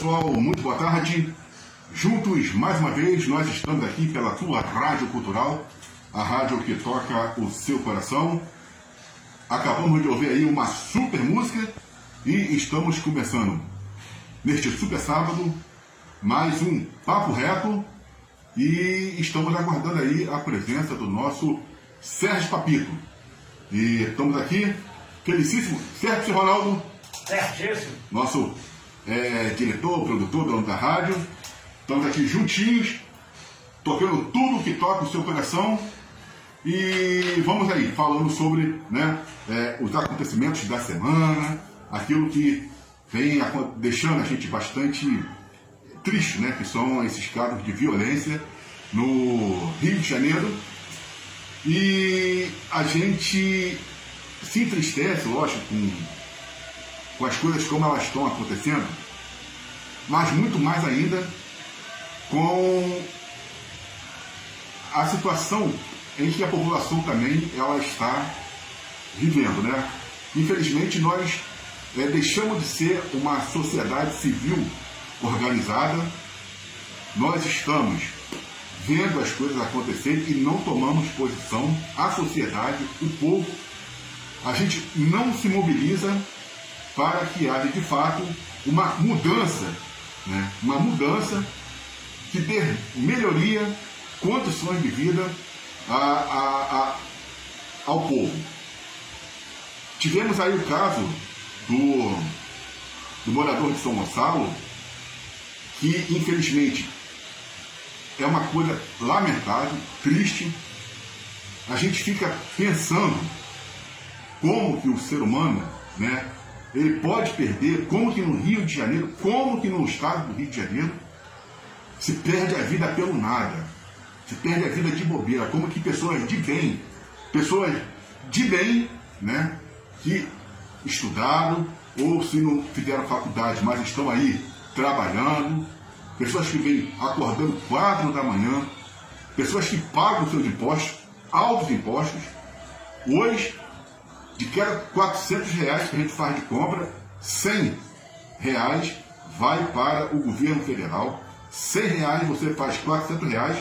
pessoal, muito boa tarde. Juntos, mais uma vez, nós estamos aqui pela tua Rádio Cultural, a rádio que toca o seu coração. Acabamos de ouvir aí uma super música e estamos começando neste super sábado mais um Papo Reto e estamos aguardando aí a presença do nosso Sérgio Papito. E estamos aqui, felicíssimo Sérgio Ronaldo. Certíssimo. Nosso é, diretor, produtor, dono da rádio. Estamos aqui juntinhos, tocando tudo que toca o seu coração. E vamos aí, falando sobre né, é, os acontecimentos da semana, aquilo que vem deixando a gente bastante triste, né? Que são esses casos de violência no Rio de Janeiro. E a gente se entristece, lógico, com com as coisas como elas estão acontecendo, mas muito mais ainda com a situação em que a população também ela está vivendo, né? Infelizmente nós é, deixamos de ser uma sociedade civil organizada, nós estamos vendo as coisas acontecerem e não tomamos posição, a sociedade, o povo, a gente não se mobiliza para que haja de fato uma mudança, né? uma mudança que dê melhoria, condições de vida a, a, a, ao povo. Tivemos aí o caso do, do morador de São Gonçalo, que infelizmente é uma coisa lamentável, triste. A gente fica pensando como que o ser humano, né, ele pode perder, como que no Rio de Janeiro, como que no estado do Rio de Janeiro, se perde a vida pelo nada, se perde a vida de bobeira, como que pessoas de bem, pessoas de bem, né, que estudaram, ou se não fizeram faculdade, mas estão aí trabalhando, pessoas que vêm acordando quatro da manhã, pessoas que pagam seus impostos, altos impostos, hoje de cada 400 reais que a gente faz de compra, 100 reais vai para o governo federal. 100 reais você faz 400 reais,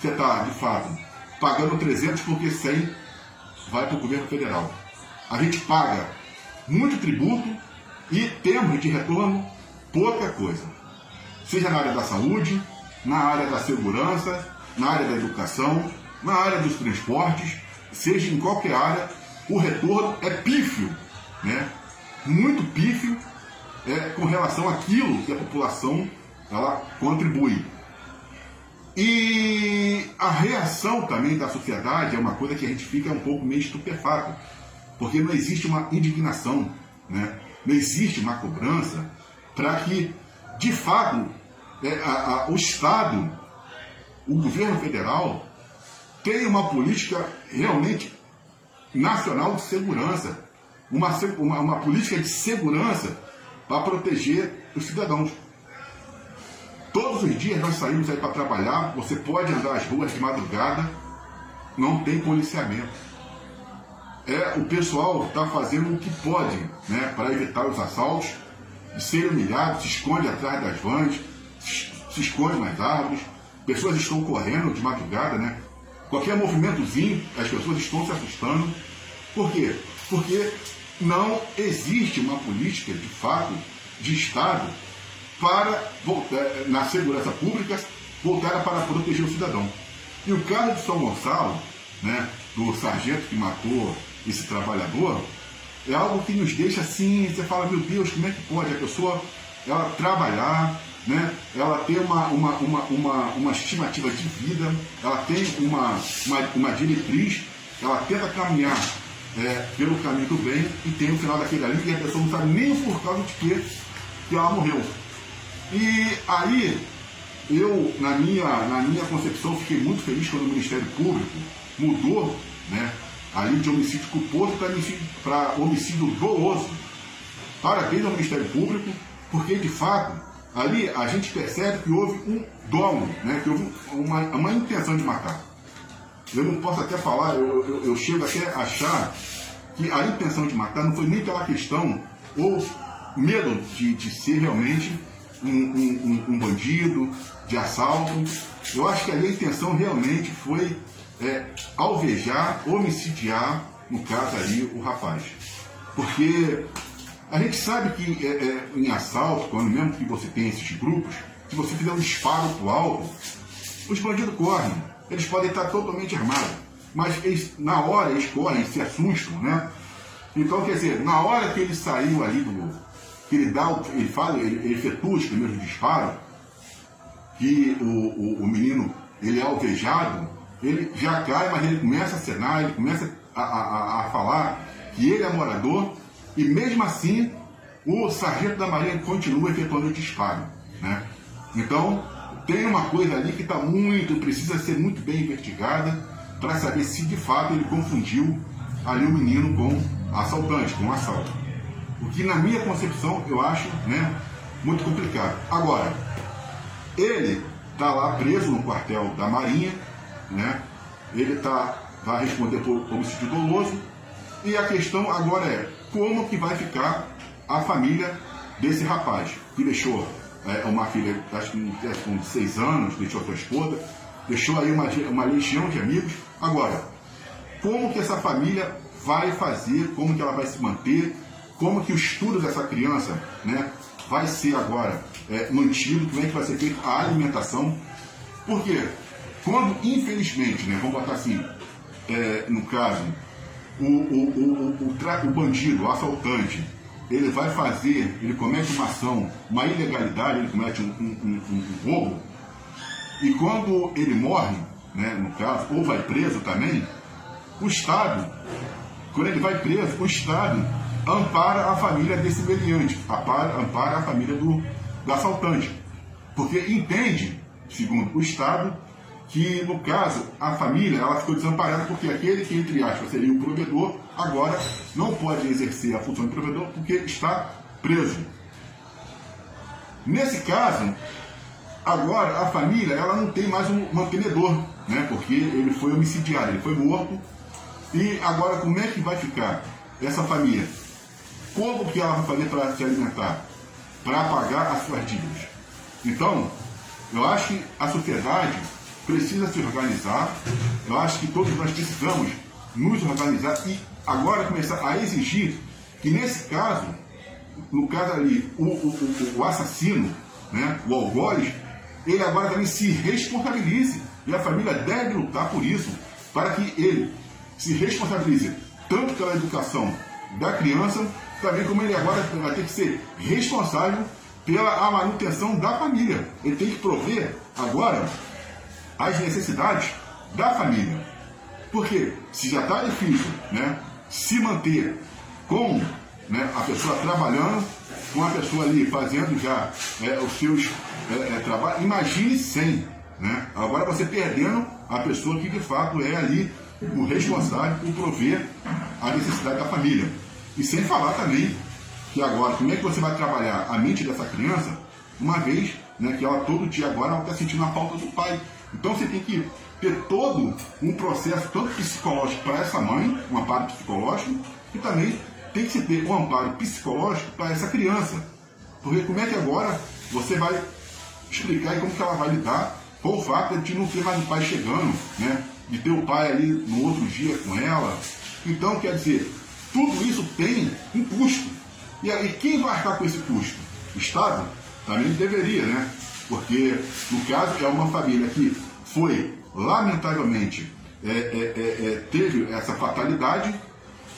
você está, de fato, pagando 300 porque 100 vai para o governo federal. A gente paga muito tributo e temos de retorno pouca coisa. Seja na área da saúde, na área da segurança, na área da educação, na área dos transportes, seja em qualquer área, o retorno é pífio, né? muito pífio é, com relação àquilo que a população ela contribui. E a reação também da sociedade é uma coisa que a gente fica um pouco meio estupefato, porque não existe uma indignação, né? não existe uma cobrança para que, de fato, é, a, a, o Estado, o governo federal, tenha uma política realmente nacional de segurança, uma, uma, uma política de segurança para proteger os cidadãos. Todos os dias nós saímos aí para trabalhar, você pode andar as ruas de madrugada, não tem policiamento. É, o pessoal está fazendo o que pode né, para evitar os assaltos, de ser humilhado, se esconde atrás das vans, se esconde nas árvores, pessoas estão correndo de madrugada, né? Qualquer movimentozinho, as pessoas estão se assustando. Por quê? Porque não existe uma política, de fato, de Estado para voltar, na segurança pública voltada para proteger o cidadão. E o caso de São Gonçalo, né, do sargento que matou esse trabalhador, é algo que nos deixa assim, você fala, meu Deus, como é que pode a pessoa ela trabalhar, né? ela tem uma, uma, uma, uma, uma estimativa de vida, ela tem uma, uma, uma diretriz, ela tenta caminhar é, pelo caminho do bem e tem o final daquele ali e a pessoa não sabe nem por causa de que, que ela morreu. E aí, eu, na minha, na minha concepção, fiquei muito feliz quando o Ministério Público mudou né, ali de homicídio culposo para homicídio, doloso. Parabéns ao Ministério Público, porque de fato ali a gente percebe que houve um dolo, né, que houve uma, uma intenção de matar. Eu não posso até falar, eu, eu, eu chego até a achar que a intenção de matar não foi nem pela questão ou medo de, de ser realmente um, um, um, bandido, de assalto. Eu acho que ali a intenção realmente foi é, alvejar, homicidiar, no caso aí, o rapaz. Porque a gente sabe que é, é, em assalto, quando mesmo que você tem esses grupos, se você fizer um disparo pro alto, os bandidos correm. Eles podem estar totalmente armados. Mas eles, na hora eles correm, se assustam, né? Então, quer dizer, na hora que ele saiu ali do. que ele dá, ele fala, ele, ele efetua os primeiros disparos, que o, o, o, menino ele é alvejado, ele já cai, mas ele começa a cenar, ele começa a, a, a falar que ele é morador, e mesmo assim o sargento da Marinha continua efetuando o disparo. Né? Então, tem uma coisa ali que está muito, precisa ser muito bem investigada para saber se de fato ele confundiu ali o menino com assaltante, com assalto. O que na minha concepção eu acho né, muito complicado. Agora, ele está lá preso no quartel da Marinha, né? ele tá, vai responder por homicídio doloso, e a questão agora é como que vai ficar a família desse rapaz, que deixou é, uma filha, acho que com seis anos, deixou a sua esposa, deixou aí uma, uma legião de amigos. Agora, como que essa família vai fazer, como que ela vai se manter, como que o estudo dessa criança né, vai ser agora é, mantido, como é que vai ser feita a alimentação. Porque quando, infelizmente, né, vamos botar assim, é, no caso, o, o, o, o, bandido, o assaltante, ele vai fazer, ele comete uma ação, uma ilegalidade, ele comete um, um, um, um roubo, e quando ele morre, né, no caso, ou vai preso também, o Estado, quando ele vai preso, o Estado ampara a família desse meliante, ampara, ampara a família do, do assaltante. Porque entende, segundo o Estado, que no caso a família ela ficou desamparada porque aquele que, entre aspas, seria o provedor, agora não pode exercer a função de provedor porque está preso. Nesse caso, agora a família ela não tem mais um mantenedor, né? porque ele foi homicidiado, ele foi morto. E agora como é que vai ficar essa família? Como que ela vai fazer para se alimentar? Para pagar as suas dívidas? Então, eu acho que a sociedade precisa se organizar. Eu acho que todos nós precisamos nos organizar e agora começar a exigir que nesse caso, no caso ali, o, o, o assassino, né, o algoz, ele agora também se responsabilize. E a família deve lutar por isso, para que ele se responsabilize tanto pela educação da criança, também como ele agora vai ter que ser responsável pela manutenção da família. Ele tem que prover agora as necessidades da família. Porque se já está difícil né, se manter com né, a pessoa trabalhando, com a pessoa ali fazendo já é, os seus é, é, trabalhos, imagine sem. Né? Agora você perdendo a pessoa que de fato é ali o responsável por prover a necessidade da família. E sem falar também que agora, como é que você vai trabalhar a mente dessa criança, uma vez né, que ela todo dia agora está sentindo a falta do pai. Então você tem que ter todo um processo, tanto psicológico para essa mãe, um amparo psicológico, e também tem que se ter um amparo psicológico para essa criança. Porque como é que agora você vai explicar como que ela vai lidar com o fato de não ter mais o pai chegando, né? de ter o pai ali no outro dia com ela. Então, quer dizer, tudo isso tem um custo. E aí, quem vai arcar com esse custo? O Estado? Também deveria, né? Porque, no caso, é uma família que foi, lamentavelmente, é, é, é, é, teve essa fatalidade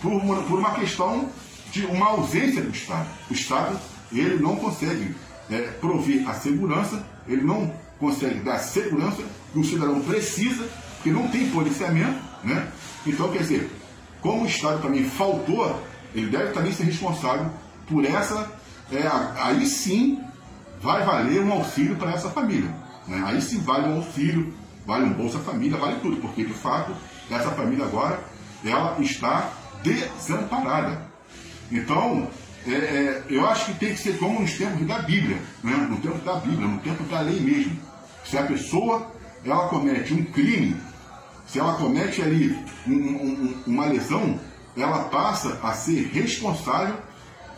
por uma, por uma questão de uma ausência do Estado. O Estado ele não consegue é, prover a segurança, ele não consegue dar a segurança que o cidadão precisa, porque não tem policiamento, né? Então, quer dizer, como o Estado também faltou, ele deve também ser responsável por essa. É, aí sim vai valer um auxílio para essa família. Né? Aí sim vale um auxílio, vale um Bolsa Família, vale tudo, porque de fato essa família agora ela está desamparada. Então, é, é, eu acho que tem que ser como nos tempos da Bíblia, né? no tempo da Bíblia, no tempo da lei mesmo. Se a pessoa ela comete um crime, se ela comete ali um, um, uma lesão, ela passa a ser responsável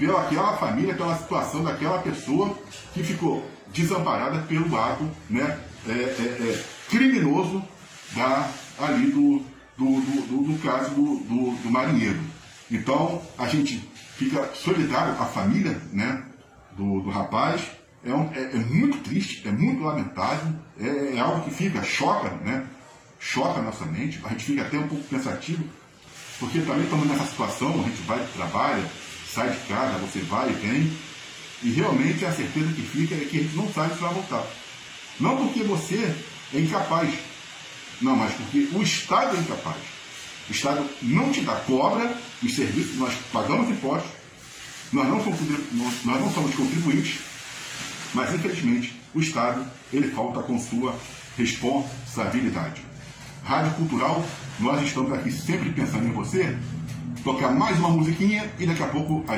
pela aquela família, pela situação daquela pessoa que ficou desamparada pelo ato né, é, é, é, criminoso da, ali do, do, do, do caso do, do, marinheiro. Então, a gente fica solidário à família né, do, do rapaz. É, um, é, é, muito triste, é muito lamentável, é, é, algo que fica, choca, né? Choca a nossa mente, a gente fica até um pouco pensativo, porque também estamos nessa situação, a gente vai, trabalha, sai de casa, você vai e vem, e realmente a certeza que fica é que a gente não sabe se vai voltar. Não porque você é incapaz, não, mas porque o Estado é incapaz. O Estado não te dá cobra os serviços, nós pagamos impostos, nós não somos, nós não somos contribuintes, mas infelizmente o Estado ele falta com sua responsabilidade. Rádio Cultural, nós estamos aqui sempre pensando em você, tocar mais uma musiquinha e daqui a pouco a